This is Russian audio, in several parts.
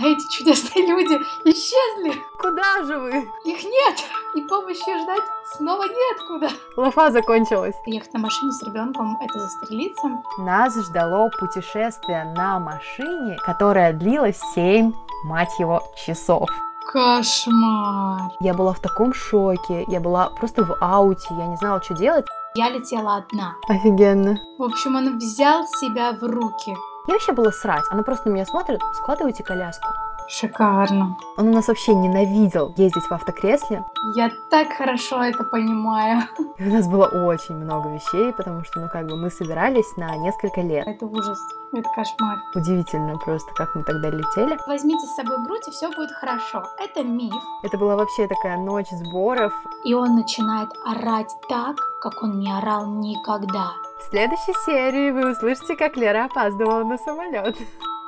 а эти чудесные люди исчезли. Куда же вы? Их нет, и помощи ждать снова неоткуда. Лафа закончилась. Ехать на машине с ребенком — это застрелиться. Нас ждало путешествие на машине, которое длилось 7, мать его, часов. Кошмар. Я была в таком шоке, я была просто в ауте, я не знала, что делать. Я летела одна. Офигенно. В общем, он взял себя в руки. Я вообще была срать. Она просто на меня смотрит, складывайте коляску. Шикарно. Он у нас вообще ненавидел ездить в автокресле. Я так хорошо это понимаю. И у нас было очень много вещей, потому что, ну, как бы мы собирались на несколько лет. Это ужас. Это кошмар. Удивительно просто, как мы тогда летели. Возьмите с собой грудь, и все будет хорошо. Это миф. Это была вообще такая ночь сборов. И он начинает орать так, как он не орал никогда. В следующей серии вы услышите, как Лера опаздывала на самолет.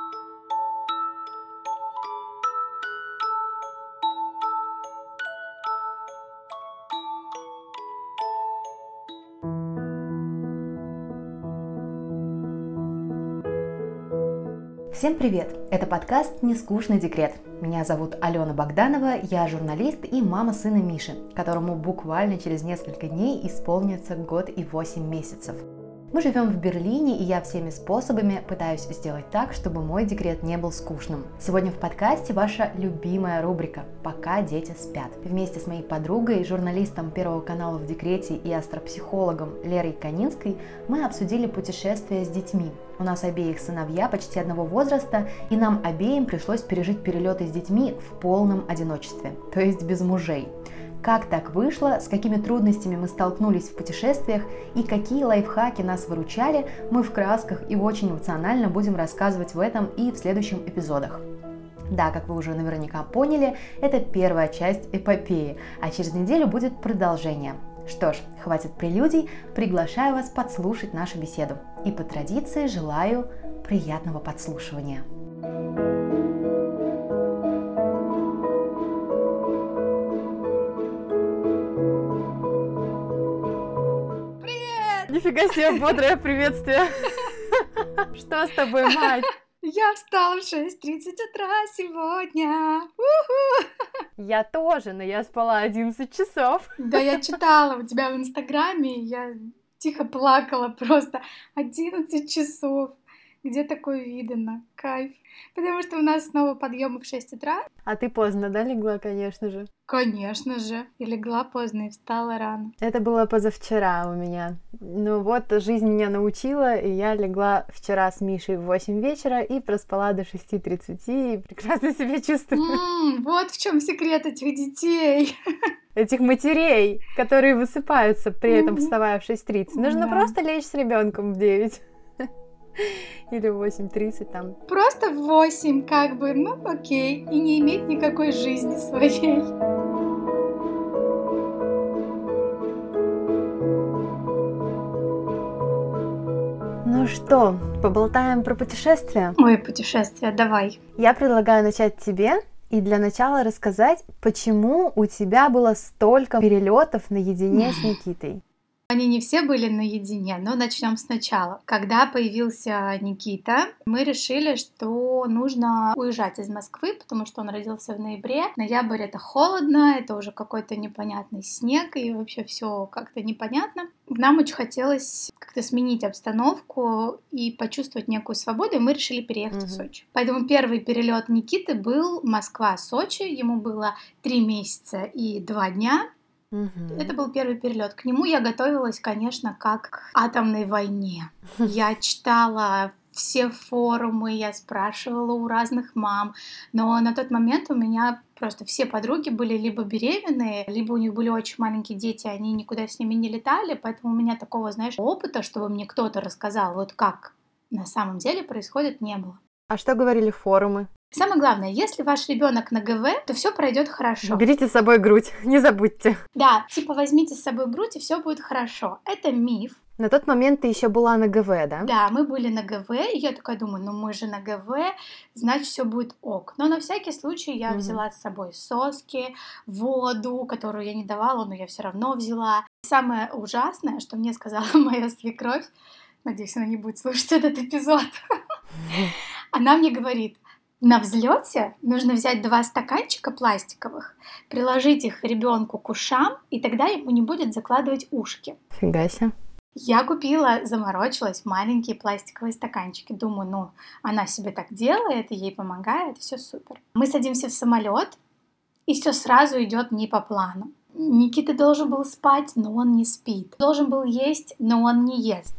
Всем привет! Это подкаст «Нескучный декрет». Меня зовут Алена Богданова, я журналист и мама сына Миши, которому буквально через несколько дней исполнится год и восемь месяцев. Мы живем в Берлине, и я всеми способами пытаюсь сделать так, чтобы мой декрет не был скучным. Сегодня в подкасте ваша любимая рубрика «Пока дети спят». Вместе с моей подругой, журналистом Первого канала в декрете и астропсихологом Лерой Канинской мы обсудили путешествия с детьми. У нас обеих сыновья почти одного возраста, и нам обеим пришлось пережить перелеты с детьми в полном одиночестве, то есть без мужей как так вышло, с какими трудностями мы столкнулись в путешествиях и какие лайфхаки нас выручали, мы в красках и очень эмоционально будем рассказывать в этом и в следующих эпизодах. Да, как вы уже наверняка поняли, это первая часть эпопеи, а через неделю будет продолжение. Что ж, хватит прелюдий, приглашаю вас подслушать нашу беседу. И по традиции желаю приятного подслушивания. Нифига себе бодрое приветствие. Что с тобой, мать? Я встала в 6.30 утра сегодня. Я тоже, но я спала 11 часов. Да, я читала у тебя в Инстаграме, я тихо плакала просто 11 часов. Где такое видно? Кайф. Потому что у нас снова подъемы в 6 утра. А ты поздно, да, легла, конечно же? Конечно же. И легла поздно, и встала рано. Это было позавчера у меня. Ну вот, жизнь меня научила, и я легла вчера с Мишей в 8 вечера и проспала до 6.30, и прекрасно себя чувствую. М-м, вот в чем секрет этих детей. Этих матерей, которые высыпаются при этом, вставая в 6.30. Нужно Да. просто лечь с ребенком в 9. Или в 8.30 там. Просто в 8, как бы, ну окей. И не иметь никакой жизни своей. Ну что, поболтаем про путешествия? Ой, путешествие, давай. Я предлагаю начать тебе и для начала рассказать, почему у тебя было столько перелетов наедине с Никитой. Они не все были наедине, но начнем сначала. Когда появился Никита, мы решили, что нужно уезжать из Москвы, потому что он родился в ноябре. Ноябрь это холодно, это уже какой-то непонятный снег, и вообще все как-то непонятно. Нам очень хотелось как-то сменить обстановку и почувствовать некую свободу, и мы решили переехать в Мгм. Сочи. Поэтому первый перелет Никиты был Москва-Сочи, ему было три месяца и два дня. Мгм. Это был первый перелет. К нему я готовилась, конечно, как к атомной войне. Я читала все форумы, я спрашивала у разных мам, но на тот момент у меня просто все подруги были либо беременные, либо у них были очень маленькие дети, они никуда с ними не летали, поэтому у меня такого, знаешь, опыта, чтобы мне кто-то рассказал, вот как на самом деле происходит, не было. А что говорили форумы? Самое главное, если ваш ребенок на ГВ, то все пройдет хорошо. Берите с собой грудь, не забудьте. Да, типа возьмите с собой грудь и все будет хорошо. Это миф. На тот момент ты еще была на ГВ, да? Да, мы были на ГВ, и я такая думаю, ну мы же на ГВ, значит все будет ок. Но на всякий случай я Мгм. взяла с собой соски, воду, которую я не давала, но я все равно взяла. Самое ужасное, что мне сказала моя свекровь, надеюсь, она не будет слушать этот эпизод, она мне говорит, На взлете нужно взять два стаканчика пластиковых, приложить их ребенку к ушам, и тогда ему не будет закладывать ушки. Фига себе. Я купила, заморочилась, маленькие пластиковые стаканчики. Думаю, ну, она себе так делает, ей помогает, все супер. Мы садимся в самолет, и все сразу идет не по плану. Никита должен был спать, но он не спит. Должен был есть, но он не ест.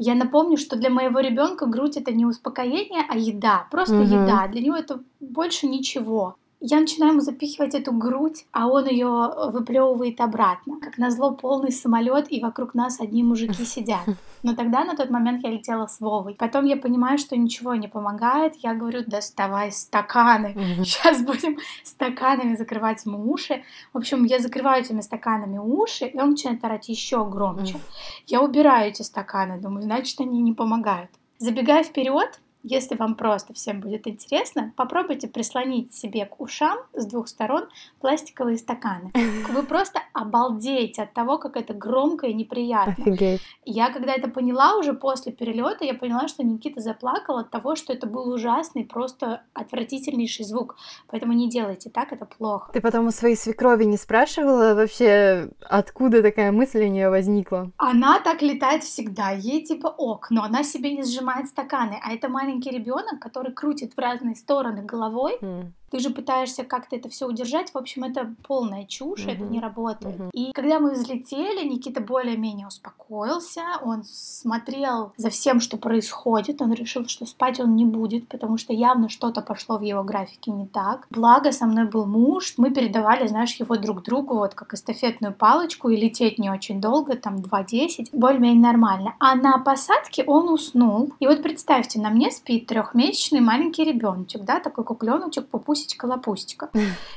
Я напомню, что для моего ребенка грудь это не успокоение, а еда. Просто угу. еда. Для него это больше ничего. Я начинаю ему запихивать эту грудь, а он ее э, выплевывает обратно. Как назло полный самолет, и вокруг нас одни мужики сидят. Но тогда на тот момент я летела с Вовой. Потом я понимаю, что ничего не помогает. Я говорю, доставай стаканы. Сейчас будем стаканами закрывать ему уши. В общем, я закрываю этими стаканами уши, и он начинает орать еще громче. Я убираю эти стаканы, думаю, значит, они не помогают. Забегая вперед, если вам просто всем будет интересно, попробуйте прислонить себе к ушам с двух сторон пластиковые стаканы. Вы просто обалдеете от того, как это громко и неприятно. Офигеть. Я когда это поняла уже после перелета, я поняла, что Никита заплакал от того, что это был ужасный, просто отвратительнейший звук. Поэтому не делайте так, это плохо. Ты потом у своей свекрови не спрашивала вообще, откуда такая мысль у нее возникла? Она так летает всегда. Ей типа ок, но она себе не сжимает стаканы, а это маленькая маленький ребенок, который крутит в разные стороны головой, mm. Ты же пытаешься как-то это все удержать. В общем, это полная чушь, угу. это не работает. Угу. И когда мы взлетели, Никита более-менее успокоился. Он смотрел за всем, что происходит. Он решил, что спать он не будет, потому что явно что-то пошло в его графике не так. Благо, со мной был муж. Мы передавали, знаешь, его друг другу, вот как эстафетную палочку, и лететь не очень долго, там 2.10. Более-менее нормально. А на посадке он уснул. И вот представьте, на мне спит трехмесячный маленький ребеночек, да, такой кукленочек, пупусик пусечка-лапустика.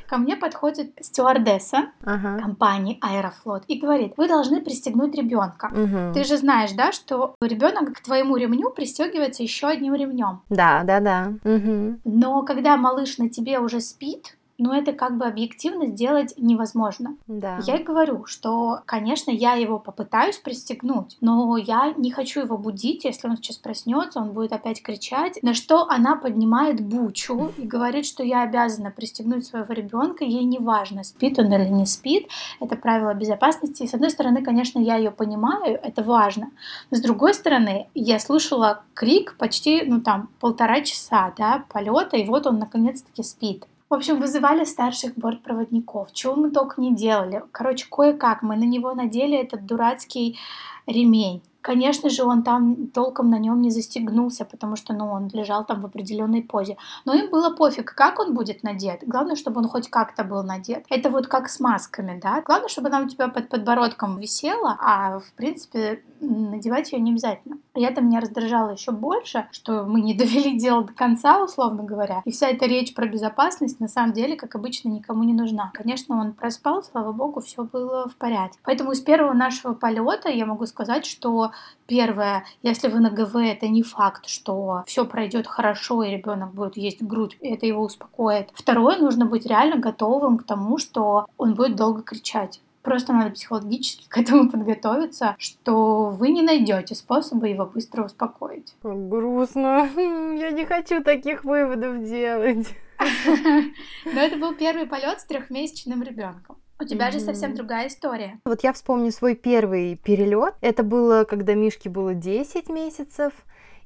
Ко мне подходит стюардесса ага. компании Аэрофлот и говорит, вы должны пристегнуть ребенка. Угу. Ты же знаешь, да, что ребенок к твоему ремню пристегивается еще одним ремнем. Да, да, да. Угу. Но когда малыш на тебе уже спит, но это как бы объективно сделать невозможно. Да. Я и говорю, что, конечно, я его попытаюсь пристегнуть, но я не хочу его будить, если он сейчас проснется, он будет опять кричать, на что она поднимает бучу и говорит, что я обязана пристегнуть своего ребенка, ей не важно, спит он или не спит, это правило безопасности. И с одной стороны, конечно, я ее понимаю, это важно, но с другой стороны, я слышала крик почти, ну там, полтора часа, да, полета, и вот он наконец-таки спит. В общем, вызывали старших бортпроводников. Чего мы только не делали. Короче, кое-как мы на него надели этот дурацкий ремень. Конечно же, он там толком на нем не застегнулся, потому что ну, он лежал там в определенной позе. Но им было пофиг, как он будет надет. Главное, чтобы он хоть как-то был надет. Это вот как с масками, да. Главное, чтобы она у тебя под подбородком висела, а в принципе надевать ее не обязательно. И это меня раздражало еще больше, что мы не довели дело до конца, условно говоря. И вся эта речь про безопасность на самом деле, как обычно, никому не нужна. Конечно, он проспал, слава богу, все было в порядке. Поэтому с первого нашего полета я могу сказать, что первое, если вы на ГВ, это не факт, что все пройдет хорошо и ребенок будет есть грудь, и это его успокоит. Второе, нужно быть реально готовым к тому, что он будет долго кричать. Просто надо психологически к этому подготовиться, что вы не найдете способа его быстро успокоить. Грустно. Я не хочу таких выводов делать. Но это был первый полет с трехмесячным ребенком. У тебя mm-hmm. же совсем другая история. Вот я вспомню свой первый перелет. Это было, когда Мишке было 10 месяцев,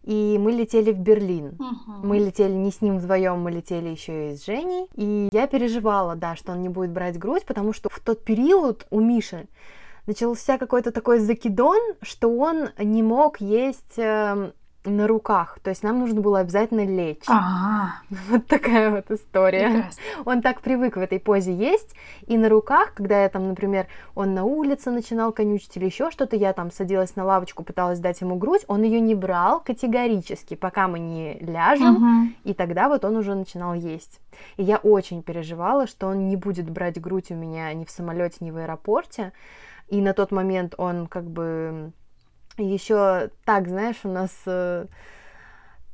и мы летели в Берлин. Uh-huh. Мы летели не с ним вдвоем, мы летели еще и с Женей. И я переживала, да, что он не будет брать грудь, потому что в тот период у Миши начался какой-то такой закидон, что он не мог есть эм, на руках. То есть нам нужно было обязательно лечь. А-а-а. Вот такая вот история. Прекрасно. Он так привык в этой позе есть. И на руках, когда я там, например, он на улице начинал конючить или еще что-то, я там садилась на лавочку, пыталась дать ему грудь, он ее не брал категорически, пока мы не ляжем. Угу. И тогда вот он уже начинал есть. И я очень переживала, что он не будет брать грудь у меня ни в самолете, ни в аэропорте. И на тот момент он как бы еще так, знаешь, у нас э,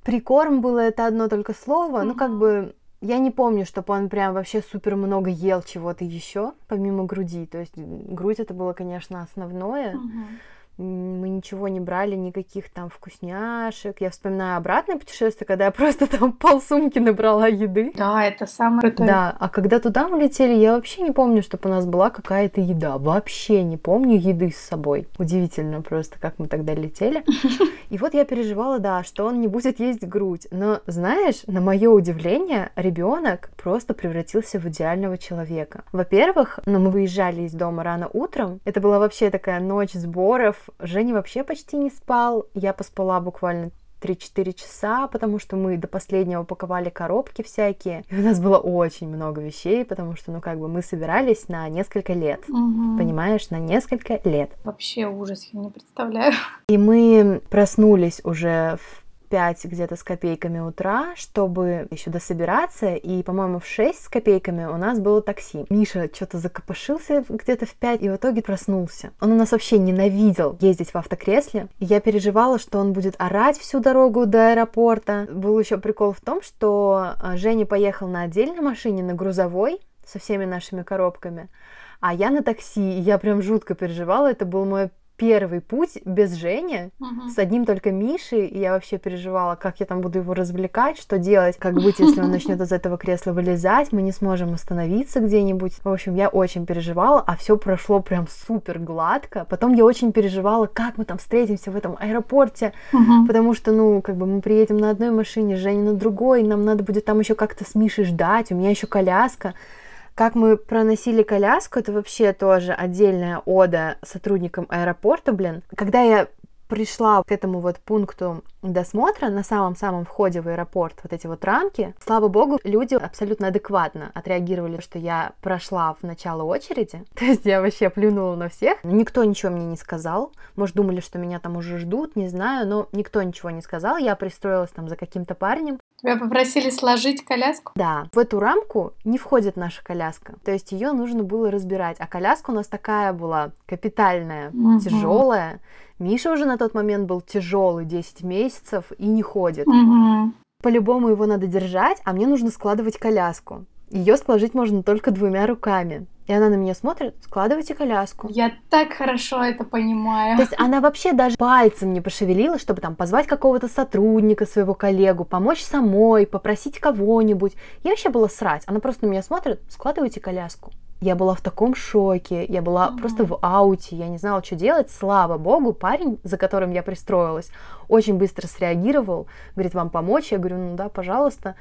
прикорм было это одно только слово, mm-hmm. ну как бы я не помню, чтобы он прям вообще супер много ел чего-то еще, помимо груди. То есть грудь это было, конечно, основное. Mm-hmm. Мы ничего не брали, никаких там вкусняшек. Я вспоминаю обратное путешествие, когда я просто там пол сумки набрала еды. Да, это самое крутое. Да, а когда туда мы летели, я вообще не помню, чтобы у нас была какая-то еда. Вообще не помню еды с собой. Удивительно просто, как мы тогда летели. И вот я переживала, да, что он не будет есть грудь. Но, знаешь, на мое удивление, ребенок просто превратился в идеального человека. Во-первых, ну, мы выезжали из дома рано утром. Это была вообще такая ночь сборов. Женя вообще почти не спал. Я поспала буквально 3-4 часа, потому что мы до последнего паковали коробки всякие. И у нас было очень много вещей, потому что, ну, как бы мы собирались на несколько лет. Мгм. Понимаешь, на несколько лет. Вообще ужас, я не представляю. И мы проснулись уже в 5 где-то с копейками утра, чтобы еще дособираться, и, по-моему, в 6 с копейками у нас было такси. Миша что-то закопошился где-то в 5 и в итоге проснулся. Он у нас вообще ненавидел ездить в автокресле, я переживала, что он будет орать всю дорогу до аэропорта. Был еще прикол в том, что а, Женя поехал на отдельной машине, на грузовой, со всеми нашими коробками, а я на такси, и я прям жутко переживала, это был мой первый путь без Жени, Мгм. с одним только Мишей, и я вообще переживала, как я там буду его развлекать, что делать, как быть, если он начнет из этого кресла вылезать, мы не сможем остановиться где-нибудь. В общем, я очень переживала, а все прошло прям супер гладко. Потом я очень переживала, как мы там встретимся в этом аэропорте, Мгм. потому что, ну, как бы мы приедем на одной машине, Женя на другой, нам надо будет там еще как-то с Мишей ждать, у меня еще коляска. Как мы проносили коляску, это вообще тоже отдельная ода сотрудникам аэропорта, блин. Когда я пришла к этому вот пункту досмотра на самом-самом входе в аэропорт, вот эти вот рамки, слава богу, люди абсолютно адекватно отреагировали, что я прошла в начало очереди. То есть я вообще плюнула на всех. Никто ничего мне не сказал. Может, думали, что меня там уже ждут, не знаю, но никто ничего не сказал. Я пристроилась там за каким-то парнем. Тебя попросили сложить коляску? Да, в эту рамку не входит наша коляска. То есть ее нужно было разбирать. А коляска у нас такая была капитальная, Мгм. тяжелая. Миша уже на тот момент был тяжелый, 10 месяцев, и не ходит. Мгм. По-любому его надо держать, а мне нужно складывать коляску. Ее сложить можно только двумя руками. И она на меня смотрит, складывайте коляску. Я так хорошо это понимаю. То есть она вообще даже пальцем не пошевелила, чтобы там позвать какого-то сотрудника, своего коллегу, помочь самой, попросить кого-нибудь. Я вообще была срать. Она просто на меня смотрит, складывайте коляску. Я была в таком шоке, я была Мгм. просто в ауте, я не знала, что делать. Слава богу, парень, за которым я пристроилась, очень быстро среагировал, говорит, вам помочь? Я говорю, ну да, пожалуйста.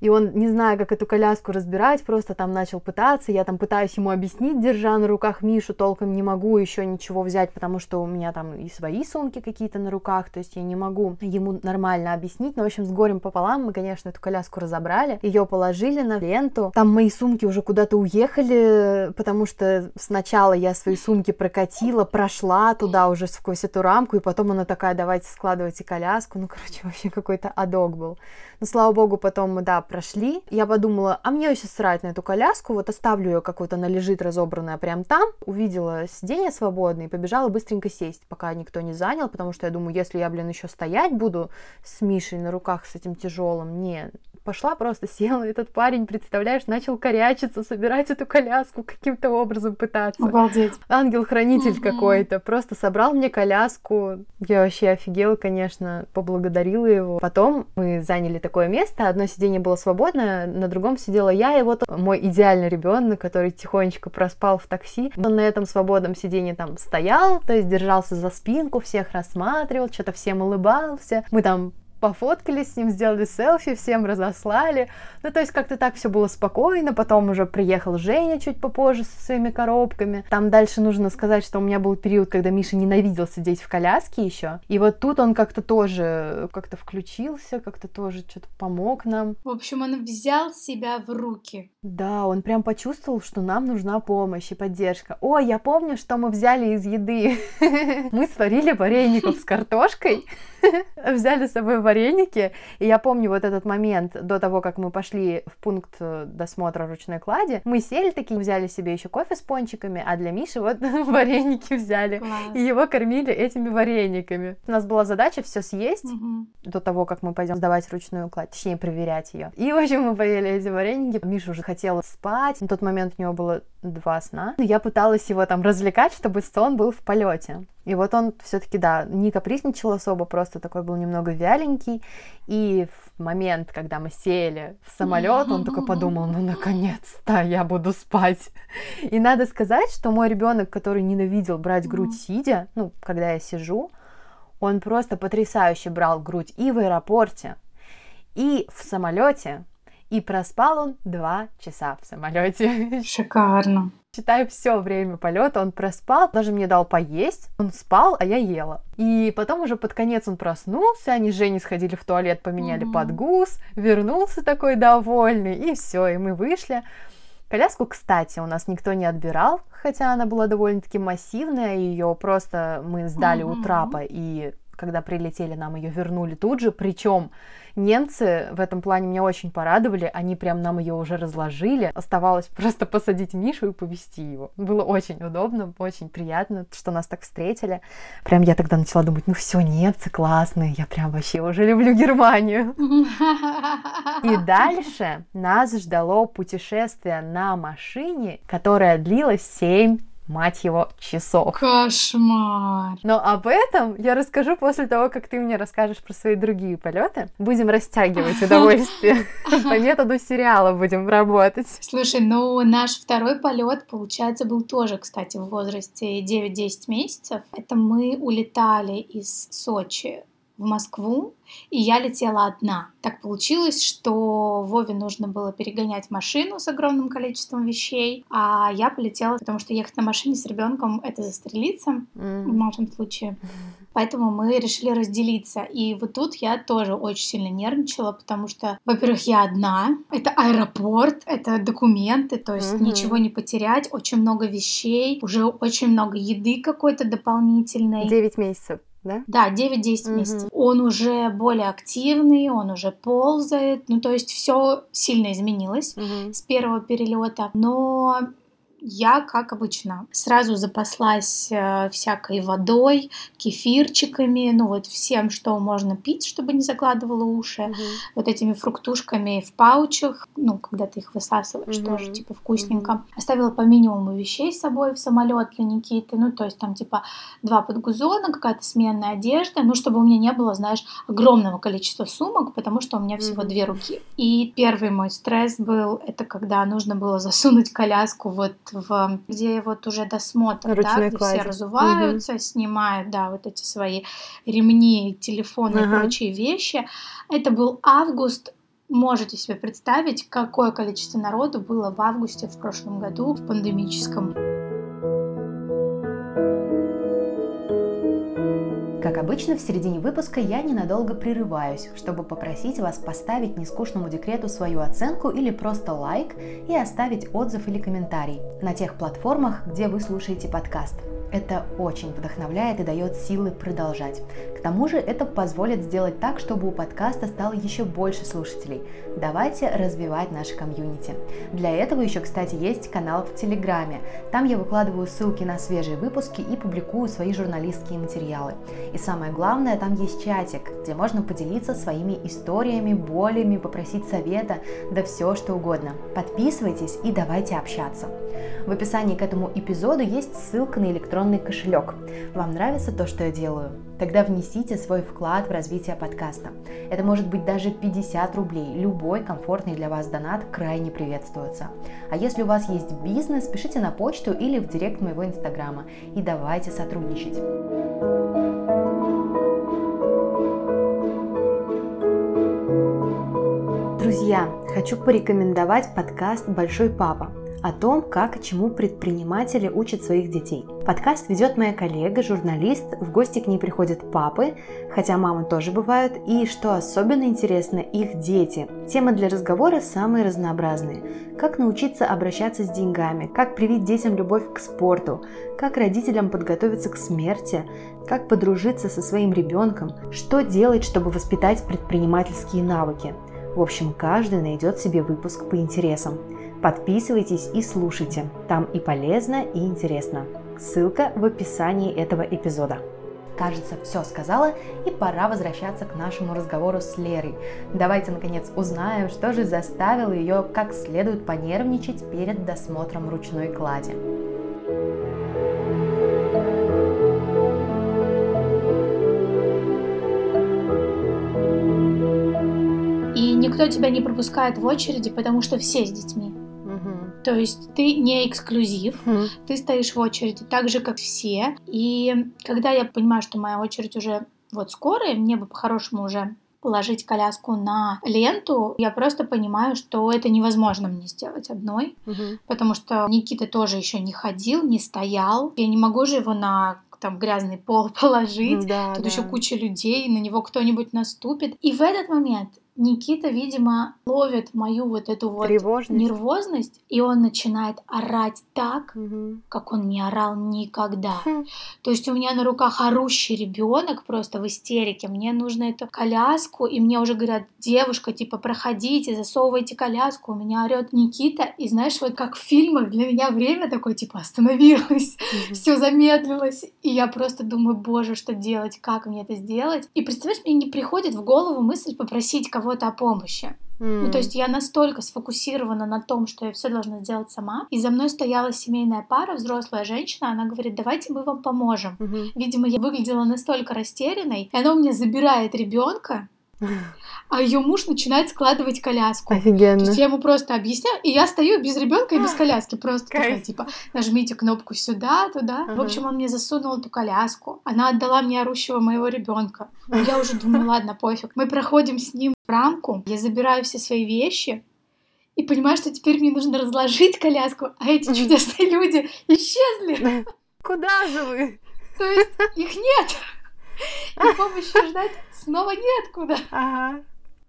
И он, не зная, как эту коляску разбирать, просто там начал пытаться. Я там пытаюсь ему объяснить, держа на руках Мишу, толком не могу еще ничего взять, потому что у меня там и свои сумки какие-то на руках, то есть я не могу ему нормально объяснить. Но, в общем, с горем пополам мы, конечно, эту коляску разобрали, ее положили на ленту. Там мои сумки уже куда-то уехали, потому что сначала я свои сумки прокатила, прошла туда уже сквозь эту рамку, и потом она такая, давайте складывайте коляску. Ну, короче, вообще какой-то адок был. Но, слава богу, потом мы, да, прошли. Я подумала, а мне вообще срать на эту коляску, вот оставлю ее какую-то, она лежит разобранная прям там. Увидела сиденье свободное и побежала быстренько сесть, пока никто не занял, потому что я думаю, если я, блин, еще стоять буду с Мишей на руках с этим тяжелым, не, пошла просто села, этот парень, представляешь, начал корячиться, собирать эту коляску, каким-то образом пытаться Обалдеть. ангел-хранитель Мгм. какой-то, просто собрал мне коляску. Я вообще офигела, конечно, поблагодарила его. Потом мы заняли такое место, одно сиденье было свободное, на другом сидела я, и вот мой идеальный ребенок, который тихонечко проспал в такси. Он на этом свободном сиденье там стоял, то есть держался за спинку, всех рассматривал, что-то всем улыбался. Мы там пофоткались с ним, сделали селфи, всем разослали. Ну, то есть как-то так все было спокойно. Потом уже приехал Женя чуть попозже со своими коробками. Там дальше нужно сказать, что у меня был период, когда Миша ненавидел сидеть в коляске еще. И вот тут он как-то тоже как-то включился, как-то тоже что-то помог нам. В общем, он взял себя в руки. Да, он прям почувствовал, что нам нужна помощь и поддержка. О, я помню, что мы взяли из еды. Мы сварили вареников с картошкой, взяли с собой вареники, и я помню вот этот момент до того, как мы пошли в пункт э, досмотра ручной клади, мы сели такие, взяли себе еще кофе с пончиками, а для Миши вот вареники взяли. Класс. И его кормили этими варениками. У нас была задача все съесть, Мгм. до того, как мы пойдем сдавать ручную кладь, точнее, проверять ее. И, в общем, мы поели эти вареники. Миша уже хотел спать. На тот момент у него было два сна. Я пыталась его там развлекать, чтобы сон был в полете. И вот он все-таки, да, не капризничал особо, просто такой был немного вяленький. И в момент, когда мы сели в самолет, он такой подумал, ну наконец-то я буду спать. И надо сказать, что мой ребенок, который ненавидел брать грудь сидя, ну, когда я сижу, он просто потрясающе брал грудь и в аэропорте, и в самолете, и проспал он два часа в самолете. Шикарно считай, все время полета он проспал, даже мне дал поесть, он спал, а я ела. И потом уже под конец он проснулся, они с Женей сходили в туалет, поменяли mm-hmm. подгуз, вернулся такой довольный, и все, и мы вышли. Коляску, кстати, у нас никто не отбирал, хотя она была довольно-таки массивная, ее просто мы сдали mm-hmm. у трапа, и когда прилетели, нам ее вернули тут же, причем Немцы в этом плане меня очень порадовали, они прям нам ее уже разложили. Оставалось просто посадить Мишу и повести его. Было очень удобно, очень приятно, что нас так встретили. Прям я тогда начала думать, ну все, немцы классные, я прям вообще уже люблю Германию. И дальше нас ждало путешествие на машине, которое длилось 7 мать его, часов. Кошмар. Но об этом я расскажу после того, как ты мне расскажешь про свои другие полеты. Будем растягивать удовольствие. По методу сериала будем работать. Слушай, ну наш второй полет, получается, был тоже, кстати, в возрасте 9-10 месяцев. Это мы улетали из Сочи в Москву, и я летела одна. Так получилось, что Вове нужно было перегонять машину с огромным количеством вещей, а я полетела, потому что ехать на машине с ребенком это застрелиться mm. в нашем случае. Поэтому мы решили разделиться. И вот тут я тоже очень сильно нервничала, потому что, во-первых, я одна, это аэропорт, это документы, то есть mm-hmm. ничего не потерять, очень много вещей, уже очень много еды какой-то дополнительной. Девять месяцев да? Да, 9-10 угу. месяцев. Он уже более активный, он уже ползает. Ну, то есть все сильно изменилось угу. с первого перелета. Но я, как обычно, сразу запаслась э, всякой водой, кефирчиками, ну вот всем, что можно пить, чтобы не закладывало уши, угу. вот этими фруктушками в паучах, ну, когда ты их высасываешь, угу. тоже, типа, вкусненько. Угу. Оставила по минимуму вещей с собой в самолет для Никиты, ну, то есть там, типа, два подгузона, какая-то сменная одежда, ну, чтобы у меня не было, знаешь, огромного количества сумок, потому что у меня всего угу. две руки. И первый мой стресс был, это когда нужно было засунуть коляску вот в где вот уже досмотр, Ручной да, где все разуваются, угу. снимают, да, вот эти свои ремни, телефоны ага. и прочие вещи. Это был август. Можете себе представить, какое количество народу было в августе в прошлом году в пандемическом. Как обычно, в середине выпуска я ненадолго прерываюсь, чтобы попросить вас поставить нескучному декрету свою оценку или просто лайк и оставить отзыв или комментарий на тех платформах, где вы слушаете подкаст. Это очень вдохновляет и дает силы продолжать. К тому же это позволит сделать так, чтобы у подкаста стало еще больше слушателей. Давайте развивать наше комьюнити. Для этого еще, кстати, есть канал в Телеграме. Там я выкладываю ссылки на свежие выпуски и публикую свои журналистские материалы. И самое главное, там есть чатик, где можно поделиться своими историями, болями, попросить совета, да все что угодно. Подписывайтесь и давайте общаться. В описании к этому эпизоду есть ссылка на электронный кошелек. Вам нравится то, что я делаю? Тогда внесите свой вклад в развитие подкаста. Это может быть даже 50 рублей. Любой комфортный для вас донат крайне приветствуется. А если у вас есть бизнес, пишите на почту или в директ моего инстаграма. И давайте сотрудничать. Друзья, хочу порекомендовать подкаст «Большой папа» о том, как и чему предприниматели учат своих детей. Подкаст ведет моя коллега, журналист, в гости к ней приходят папы, хотя мамы тоже бывают, и, что особенно интересно, их дети. Темы для разговора самые разнообразные. Как научиться обращаться с деньгами, как привить детям любовь к спорту, как родителям подготовиться к смерти, как подружиться со своим ребенком, что делать, чтобы воспитать предпринимательские навыки. В общем, каждый найдет себе выпуск по интересам. Подписывайтесь и слушайте, там и полезно, и интересно. Ссылка в описании этого эпизода. Кажется, все сказала, и пора возвращаться к нашему разговору с Лерой. Давайте, наконец, узнаем, что же заставило ее как следует понервничать перед досмотром ручной клади. Никто тебя не пропускает в очереди, потому что все с детьми. Мгм. То есть ты не эксклюзив, Хм. ты стоишь в очереди так же, как все. И когда я понимаю, что моя очередь уже вот скоро, и мне бы по-хорошему уже положить коляску на ленту, я просто понимаю, что это невозможно мне сделать одной, Мгм. потому что Никита тоже еще не ходил, не стоял. Я не могу же его на там грязный пол положить. Да, Тут да. еще куча людей, на него кто-нибудь наступит. И в этот момент Никита, видимо, ловит мою вот эту вот Тревожность. нервозность, и он начинает орать так, Мгм. как он не орал никогда. Хм. То есть у меня на руках орущий ребенок просто в истерике. Мне нужно эту коляску, и мне уже говорят, девушка, типа, проходите, засовывайте коляску. У меня орет Никита, и знаешь, вот как в фильмах для меня время такое, типа, остановилось, Мгм. все замедлилось. И я просто думаю, боже, что делать, как мне это сделать? И представляешь, мне не приходит в голову мысль попросить кого-то о помощи. Ну, М. то есть я настолько сфокусирована на том, что я все должна сделать сама. И за мной стояла семейная пара, взрослая женщина. Она говорит, давайте мы вам поможем. Мгм. Видимо, я выглядела настолько растерянной, и она у меня забирает ребенка, а ее муж начинает складывать коляску. То Офигенно. есть я ему просто объясняю, и я стою без ребенка и без коляски. Просто Кайф. такая, типа, нажмите кнопку сюда, туда. В Ага. общем, он мне засунул эту коляску. Она отдала мне орущего моего ребенка. Я уже думаю, ладно, пофиг. Мы проходим с ним рамку, я забираю все свои вещи, и понимаю, что теперь мне нужно разложить коляску, а эти чудесные люди исчезли. Куда же вы? То есть их нет. И помощи ждать снова неоткуда. Ага.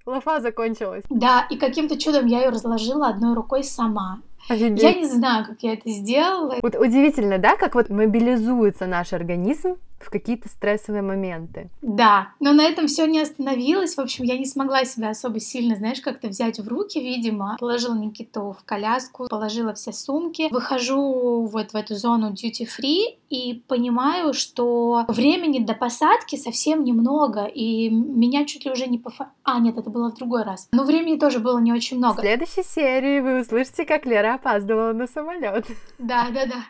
Лафа закончилась. Да, и каким-то чудом я ее разложила одной рукой сама. Офигеть. Я не знаю, как я это сделала. Вот удивительно, да, как вот мобилизуется наш организм в какие-то стрессовые моменты. Да, но на этом все не остановилось. В общем, я не смогла себя особо сильно, знаешь, как-то взять в руки, видимо. Положила Никиту в коляску, положила все сумки. Выхожу вот в эту зону duty free и понимаю, что времени до посадки совсем немного, и меня чуть ли уже не по... А, нет, это было в другой раз. Но времени тоже было не очень В много. следующей серии вы услышите, как Лера опаздывала на самолет. Да, да, да.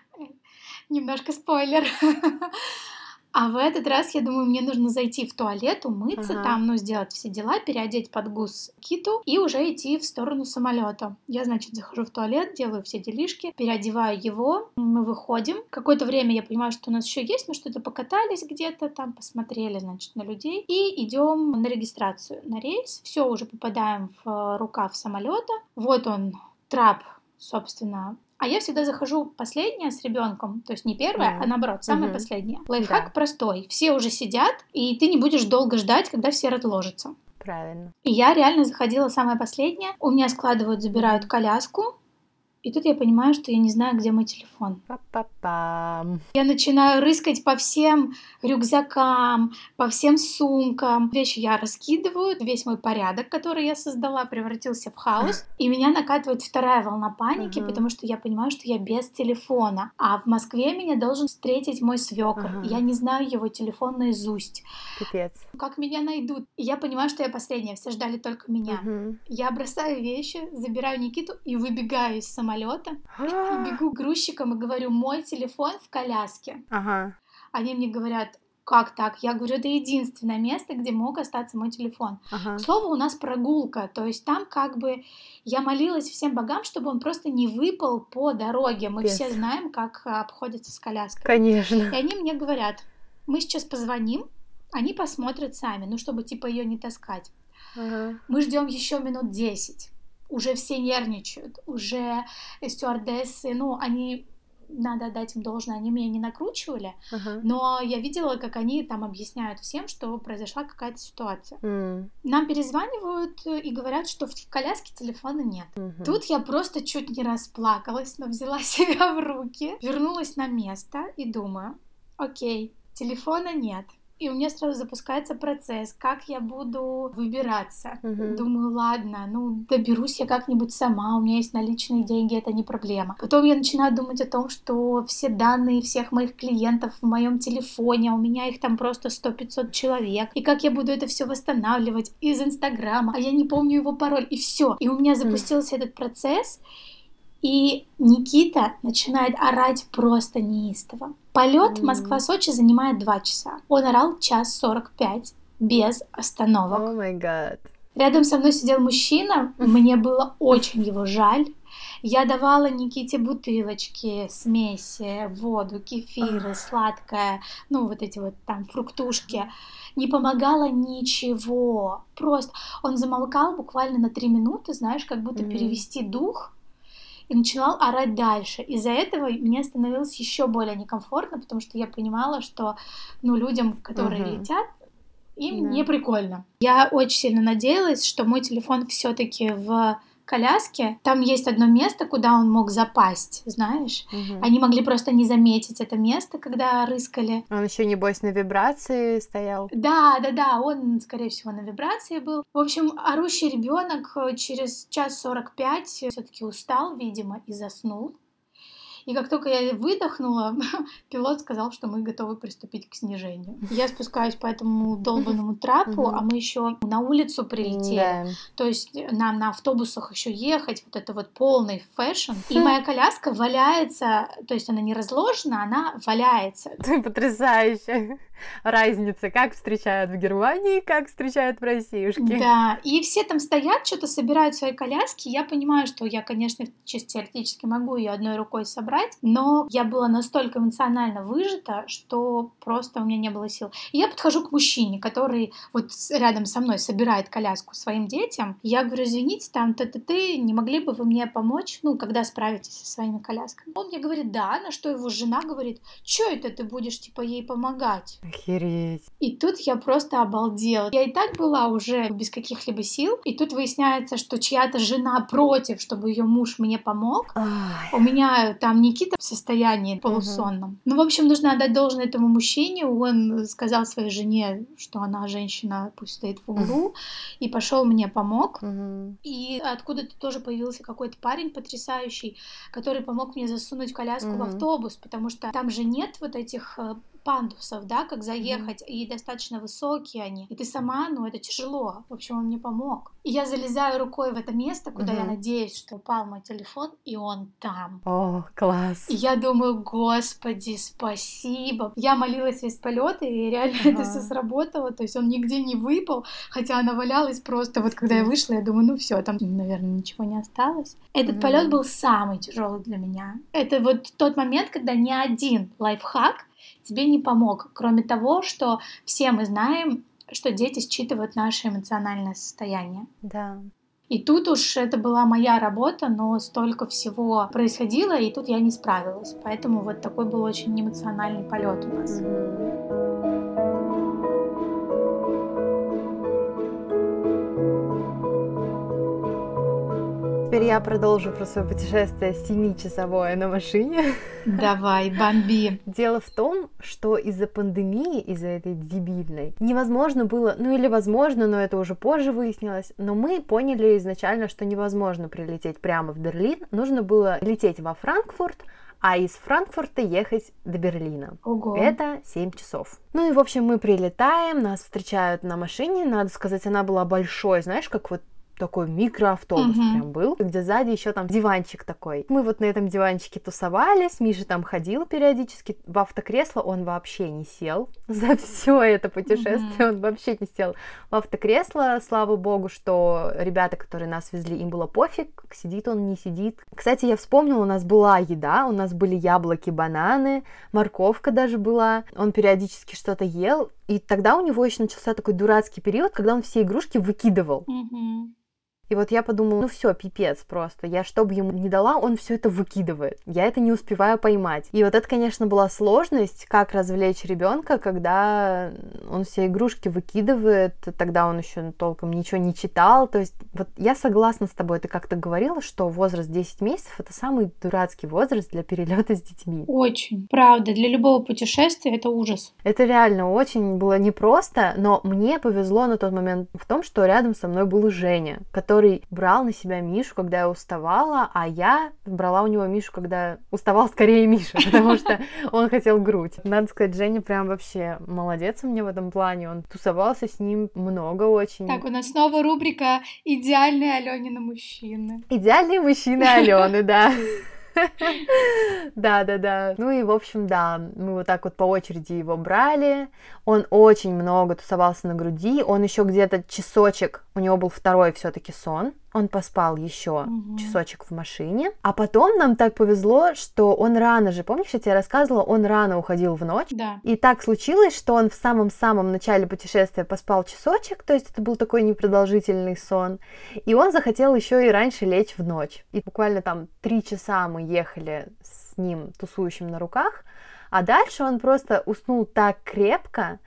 Немножко спойлер. А в этот раз, я думаю, мне нужно зайти в туалет, умыться Ага. там, ну, сделать все дела, переодеть под гус киту и уже идти в сторону самолета. Я, значит, захожу в туалет, делаю все делишки, переодеваю его, мы выходим. Какое-то время я понимаю, что у нас еще есть, мы что-то покатались где-то там, посмотрели, значит, на людей и идем на регистрацию на рейс. Все, уже попадаем в рукав самолета. Вот он, трап, собственно, а я всегда захожу последняя с ребенком, то есть не первая, Мгм. а наоборот, самая Мгм. последняя. Лайфхак Да. простой. Все уже сидят, и ты не будешь долго ждать, когда все разложатся. Правильно. И я реально заходила самая последняя. У меня складывают, забирают коляску. И тут я понимаю, что я не знаю, где мой телефон. Па-па-пам. Я начинаю рыскать по всем рюкзакам, по всем сумкам. Вещи я раскидываю, весь мой порядок, который я создала, превратился в хаос. И меня накатывает вторая волна паники, Ага. потому что я понимаю, что я без телефона. А в Москве меня должен встретить мой свекр. Ага. Я не знаю его телефон наизусть. Пипец. Как меня найдут? И я понимаю, что я последняя, все ждали только меня. Мгм. Я бросаю вещи, забираю Никиту и выбегаю из самолета. И бегу к грузчикам и говорю, мой телефон в коляске. Ага. Они мне говорят, как так? Я говорю, это единственное место, где мог остаться мой телефон. Ага. К слову, у нас прогулка, то есть там как бы я молилась всем богам, чтобы он просто не выпал по дороге. Мы Пес. все знаем, как а, обходится с коляской. Конечно. И они мне говорят, мы сейчас позвоним, они посмотрят сами, ну, чтобы типа ее не таскать. Ага. Мы ждем еще минут 10. Уже все нервничают, уже стюардессы, ну, они, надо дать им должное, они меня не накручивали, Ага. но я видела, как они там объясняют всем, что произошла какая-то ситуация. М. Нам перезванивают и говорят, что в коляске телефона нет. Мгм. Тут я просто чуть не расплакалась, но взяла себя в руки, вернулась на место и думаю, окей, телефона нет. И у меня сразу запускается процесс, как я буду выбираться. Мгм. Думаю, ладно, ну доберусь я как-нибудь сама, у меня есть наличные деньги, это не проблема. Потом я начинаю думать о том, что все данные всех моих клиентов в моем телефоне, у меня их там просто 100-500 человек, и как я буду это все восстанавливать из Инстаграма, а я не помню его пароль, и все. И у меня запустился этот процесс, и Никита начинает орать просто неистово. Полет. Москва-Сочи занимает 2 часа. Он орал час 45 без остановок. О май гад. Рядом со мной сидел мужчина, мне было очень его жаль. Я давала Никите бутылочки, смеси, воду, кефиры, сладкое, ну вот эти вот там фруктушки. Не помогало ничего. Просто он замолкал буквально на три минуты, знаешь, как будто перевести дух и начинал орать дальше. Из-за этого мне становилось еще более некомфортно, потому что я понимала, что ну, людям, которые uh-huh. летят, им да. не прикольно. Я очень сильно надеялась, что мой телефон все-таки в коляске, там есть одно место, куда он мог запасть, знаешь. Угу. Они могли просто не заметить это место, когда рыскали. Он еще, небось, на вибрации стоял. Да, да, да, он, скорее всего, на вибрации был. В общем, орущий ребенок через час сорок пять все-таки устал, видимо, и заснул. И как только я выдохнула, пилот сказал, что мы готовы приступить к снижению. Я спускаюсь по этому долбанному трапу, а мы еще на улицу прилетели. То есть нам на автобусах еще ехать, вот это вот полный fashion. И моя коляска валяется, то есть она не разложена, она валяется. Потрясающе разница, как встречают в Германии, как встречают в Россиюшке. Да, и все там стоят, что-то собирают свои коляски. Я понимаю, что я, конечно, чисто теоретически могу ее одной рукой собрать, но я была настолько эмоционально выжата, что просто у меня не было сил. И я подхожу к мужчине, который вот рядом со мной собирает коляску своим детям. Я говорю, извините, там ты-ты-ты, не могли бы вы мне помочь, ну, когда справитесь со своими колясками? Он мне говорит, да, на что его жена говорит, что это ты будешь, типа, ей помогать? Охереть. И тут я просто обалдела. Я и так была уже без каких-либо сил, и тут выясняется, что чья-то жена против, чтобы ее муж мне помог. Ой. У меня там Никита в состоянии полусонном. Угу. Ну, в общем, нужно отдать должное этому мужчине. Он сказал своей жене, что она женщина, пусть стоит в углу, угу. и пошел мне помог. Угу. И откуда-то тоже появился какой-то парень потрясающий, который помог мне засунуть коляску угу. в автобус, потому что там же нет вот этих э, пандусов, да, как заехать, mm-hmm. и достаточно высокие они. И ты сама, ну, это тяжело. В общем, он мне помог. И я залезаю рукой в это место, куда mm-hmm. я надеюсь, что упал мой телефон, и он там. О, класс. И я думаю, господи, спасибо. Я молилась весь полет, и реально uh-huh. это все сработало. То есть он нигде не выпал, хотя она валялась просто. Вот когда я вышла, я думаю, ну все, там, наверное, ничего не осталось. Этот mm-hmm. полет был самый тяжелый для меня. Это вот тот момент, когда ни один лайфхак тебе не помог, кроме того, что все мы знаем, что дети считывают наше эмоциональное состояние. Да. И тут уж это была моя работа, но столько всего происходило, и тут я не справилась. Поэтому вот такой был очень эмоциональный полет у нас. Mm-hmm. Теперь я продолжу про свое путешествие 7-часовое на машине. Давай, бомби. Дело в том, что из-за пандемии, из-за этой дебильной, невозможно было, ну или возможно, но это уже позже выяснилось, но мы поняли изначально, что невозможно прилететь прямо в Берлин, нужно было лететь во Франкфурт, а из Франкфурта ехать до Берлина. Ого. Это 7 часов. Ну и, в общем, мы прилетаем, нас встречают на машине, надо сказать, она была большой, знаешь, как вот такой микроавтобус mm-hmm. прям был, где сзади еще там диванчик такой. Мы вот на этом диванчике тусовались, Миша там ходил периодически, в автокресло он вообще не сел за все это путешествие, mm-hmm. он вообще не сел в автокресло, слава богу, что ребята, которые нас везли, им было пофиг, сидит он, не сидит. Кстати, я вспомнила, у нас была еда, у нас были яблоки, бананы, морковка даже была, он периодически что-то ел, и тогда у него еще начался такой дурацкий период, когда он все игрушки выкидывал. Mm-hmm. И вот я подумала, ну все, пипец просто. Я что бы ему не дала, он все это выкидывает. Я это не успеваю поймать. И вот это, конечно, была сложность, как развлечь ребенка, когда он все игрушки выкидывает, тогда он еще толком ничего не читал. То есть вот я согласна с тобой, ты как-то говорила, что возраст 10 месяцев это самый дурацкий возраст для перелета с детьми. Очень. Правда, для любого путешествия это ужас. Это реально очень было непросто, но мне повезло на тот момент в том, что рядом со мной был Женя, который который брал на себя Мишу, когда я уставала, а я брала у него Мишу, когда уставал скорее Миша, потому что он хотел грудь. Надо сказать, Женя прям вообще молодец у меня в этом плане. Он тусовался с ним много очень. Так, у нас снова рубрика «Идеальные Аленины мужчины». Идеальные мужчины Алены, да. Да, да, да. Ну и, в общем, да, мы вот так вот по очереди его брали. Он очень много тусовался на груди. Он еще где-то часочек, у него был второй все-таки сон. Он поспал еще угу. часочек в машине. А потом нам так повезло, что он рано же, помнишь, я тебе рассказывала, он рано уходил в ночь. Да. И так случилось, что он в самом-самом начале путешествия поспал часочек, то есть это был такой непродолжительный сон. И он захотел еще и раньше лечь в ночь. И буквально там три часа мы ехали с ним, тусующим на руках, а дальше он просто уснул так крепко,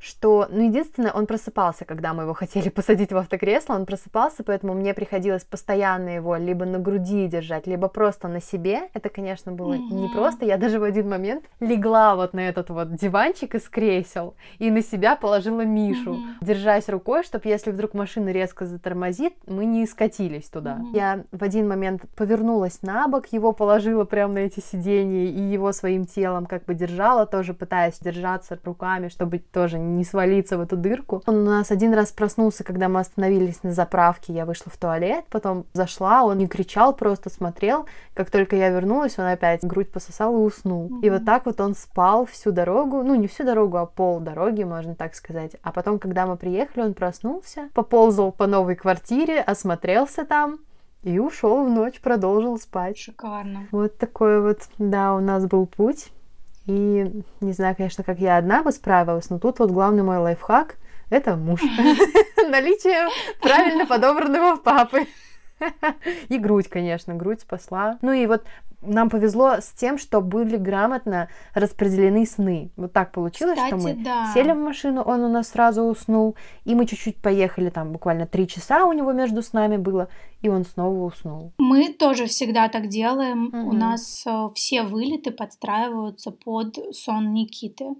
что, ну, единственное, он просыпался, когда мы его хотели посадить в автокресло, он просыпался, поэтому мне приходилось постоянно его либо на груди держать, либо просто на себе. Это, конечно, было mm-hmm. непросто. Я даже в один момент легла вот на этот вот диванчик из кресел и на себя положила Мишу, mm-hmm. держась рукой, чтобы если вдруг машина резко затормозит, мы не скатились туда. Mm-hmm. Я в один момент повернулась на бок, его положила прямо на эти сиденья и его своим телом как бы держала, тоже пытаясь держаться руками, чтобы тоже не свалиться в эту дырку. Он у нас один раз проснулся, когда мы остановились на заправке, я вышла в туалет, потом зашла, он не кричал, просто смотрел. Как только я вернулась, он опять грудь пососал и уснул. Mm-hmm. И вот так вот он спал всю дорогу, ну не всю дорогу, а пол дороги, можно так сказать. А потом, когда мы приехали, он проснулся, поползал по новой квартире, осмотрелся там, и ушел в ночь, продолжил спать. Шикарно. Вот такой вот, да, у нас был путь. И не знаю, конечно, как я одна бы справилась, но тут вот главный мой лайфхак — это муж. Наличие правильно подобранного папы. И грудь, конечно, грудь спасла. Ну и вот нам повезло с тем, что были грамотно распределены сны. Вот так получилось, Кстати, что мы да. сели в машину, он у нас сразу уснул, и мы чуть-чуть поехали, там буквально три часа у него между снами было, и он снова уснул. Мы тоже всегда так делаем. Угу. У нас э, все вылеты подстраиваются под сон Никиты,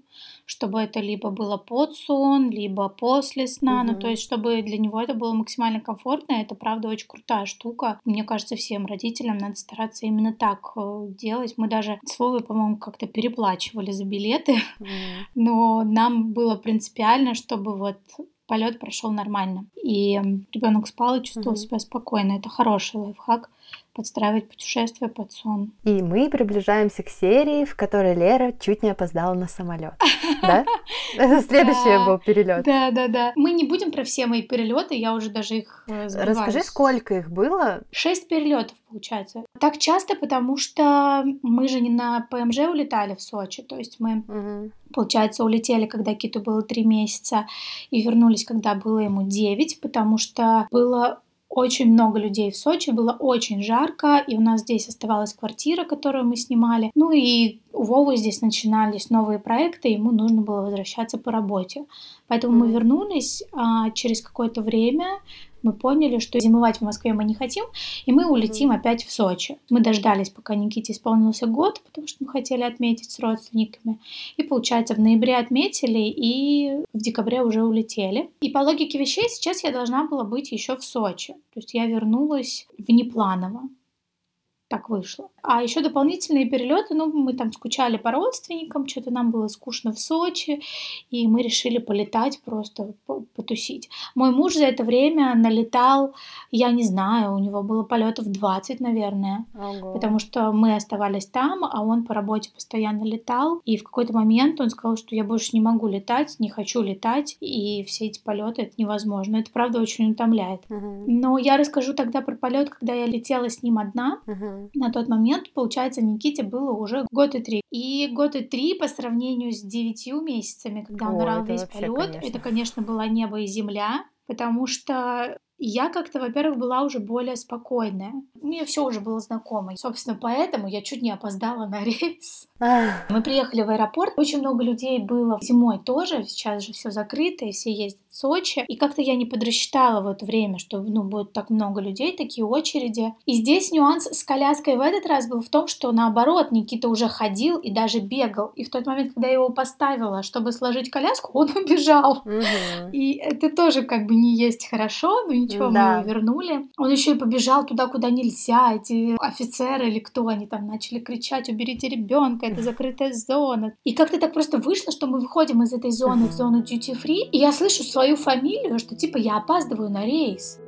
чтобы это либо было под сон, либо после сна, угу. ну то есть чтобы для него это было максимально комфортно. Это правда очень крутая штука. Мне кажется, всем родителям надо стараться именно так делать. Мы даже с Вовой, по-моему, как-то переплачивали за билеты, угу. но нам было принципиально, чтобы вот полет прошел нормально. И ребенок спал и чувствовал угу. себя спокойно. Это хороший лайфхак подстраивать путешествие под сон. И мы приближаемся к серии, в которой Лера чуть не опоздала на самолет. Да? Это следующий был перелет. Да, да, да. Мы не будем про все мои перелеты, я уже даже их э, Расскажи, сколько их было? Шесть перелетов, получается. Так часто, потому что мы же не на ПМЖ улетали в Сочи, то есть мы Получается, улетели, когда Киту было три месяца, и вернулись, когда было ему девять, потому что было очень много людей в Сочи, было очень жарко, и у нас здесь оставалась квартира, которую мы снимали. Ну и у Вовы здесь начинались новые проекты, ему нужно было возвращаться по работе. Поэтому мы вернулись а через какое-то время, мы поняли, что зимовать в Москве мы не хотим, и мы улетим mm-hmm. опять в Сочи. Мы дождались, пока Никите исполнился год, потому что мы хотели отметить с родственниками. И, получается, в ноябре отметили, и в декабре уже улетели. И по логике вещей сейчас я должна была быть еще в Сочи. То есть я вернулась внепланово так вышло. А еще дополнительные перелеты, ну, мы там скучали по родственникам, что-то нам было скучно в Сочи, и мы решили полетать просто, потусить. Мой муж за это время налетал, я не знаю, у него было полетов 20, наверное, Ого. потому что мы оставались там, а он по работе постоянно летал, и в какой-то момент он сказал, что я больше не могу летать, не хочу летать, и все эти полеты это невозможно. Это правда очень утомляет. Угу. Но я расскажу тогда про полет, когда я летела с ним одна. Угу. На тот момент, получается, Никите было уже год и три. И год и три по сравнению с девятью месяцами, когда он орал весь полет, это, конечно, была небо и земля, потому что я как-то, во-первых, была уже более спокойная. Мне все уже было знакомо. Собственно, поэтому я чуть не опоздала на рейс. Мы приехали в аэропорт, очень много людей было зимой тоже, сейчас же все закрыто, и все ездят в Сочи. И как-то я не подрасчитала в это время, что ну, будет так много людей, такие очереди. И здесь нюанс с коляской в этот раз был в том, что наоборот, Никита уже ходил и даже бегал. И в тот момент, когда я его поставила, чтобы сложить коляску, он убежал. Угу. И это тоже как бы не есть хорошо, но ничего, да. мы его вернули. Он еще и побежал туда, куда нельзя. Эти офицеры или кто они там начали кричать, уберите ребенка, это закрытая зона. И как-то так просто вышло, что мы выходим из этой зоны в зону duty free, и я слышу свою фамилию, что типа я опаздываю на рейс.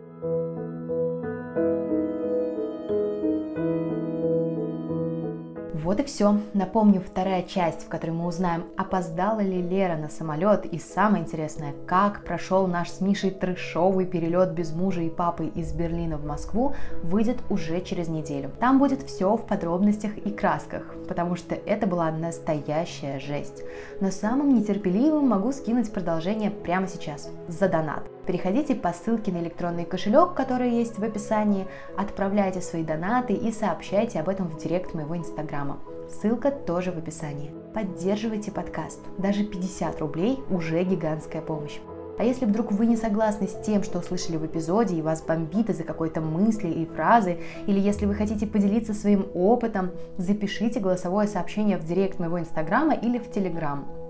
Вот и все. Напомню, вторая часть, в которой мы узнаем, опоздала ли Лера на самолет, и самое интересное, как прошел наш с Мишей трешовый перелет без мужа и папы из Берлина в Москву, выйдет уже через неделю. Там будет все в подробностях и красках, потому что это была настоящая жесть. Но самым нетерпеливым могу скинуть продолжение прямо сейчас, за донат. Переходите по ссылке на электронный кошелек, который есть в описании, отправляйте свои донаты и сообщайте об этом в директ моего инстаграма. Ссылка тоже в описании. Поддерживайте подкаст. Даже 50 рублей уже гигантская помощь. А если вдруг вы не согласны с тем, что услышали в эпизоде, и вас бомбит из-за какой-то мысли и фразы, или если вы хотите поделиться своим опытом, запишите голосовое сообщение в директ моего инстаграма или в телеграм.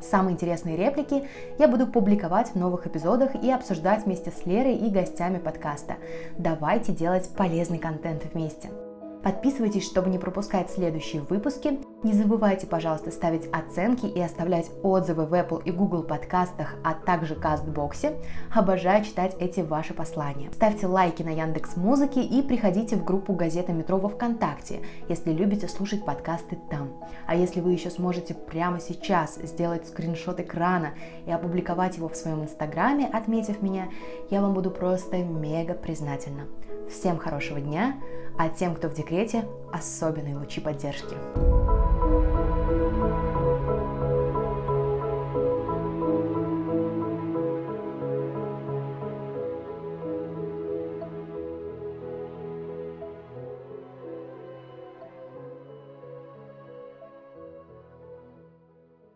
Самые интересные реплики я буду публиковать в новых эпизодах и обсуждать вместе с Лерой и гостями подкаста. Давайте делать полезный контент вместе. Подписывайтесь, чтобы не пропускать следующие выпуски. Не забывайте, пожалуйста, ставить оценки и оставлять отзывы в Apple и Google подкастах, а также Кастбоксе. Обожаю читать эти ваши послания. Ставьте лайки на Яндекс Музыке и приходите в группу Газета Метро во Вконтакте, если любите слушать подкасты там. А если вы еще сможете прямо сейчас сделать скриншот экрана и опубликовать его в своем инстаграме, отметив меня, я вам буду просто мега признательна. Всем хорошего дня! а тем, кто в декрете, особенные лучи поддержки.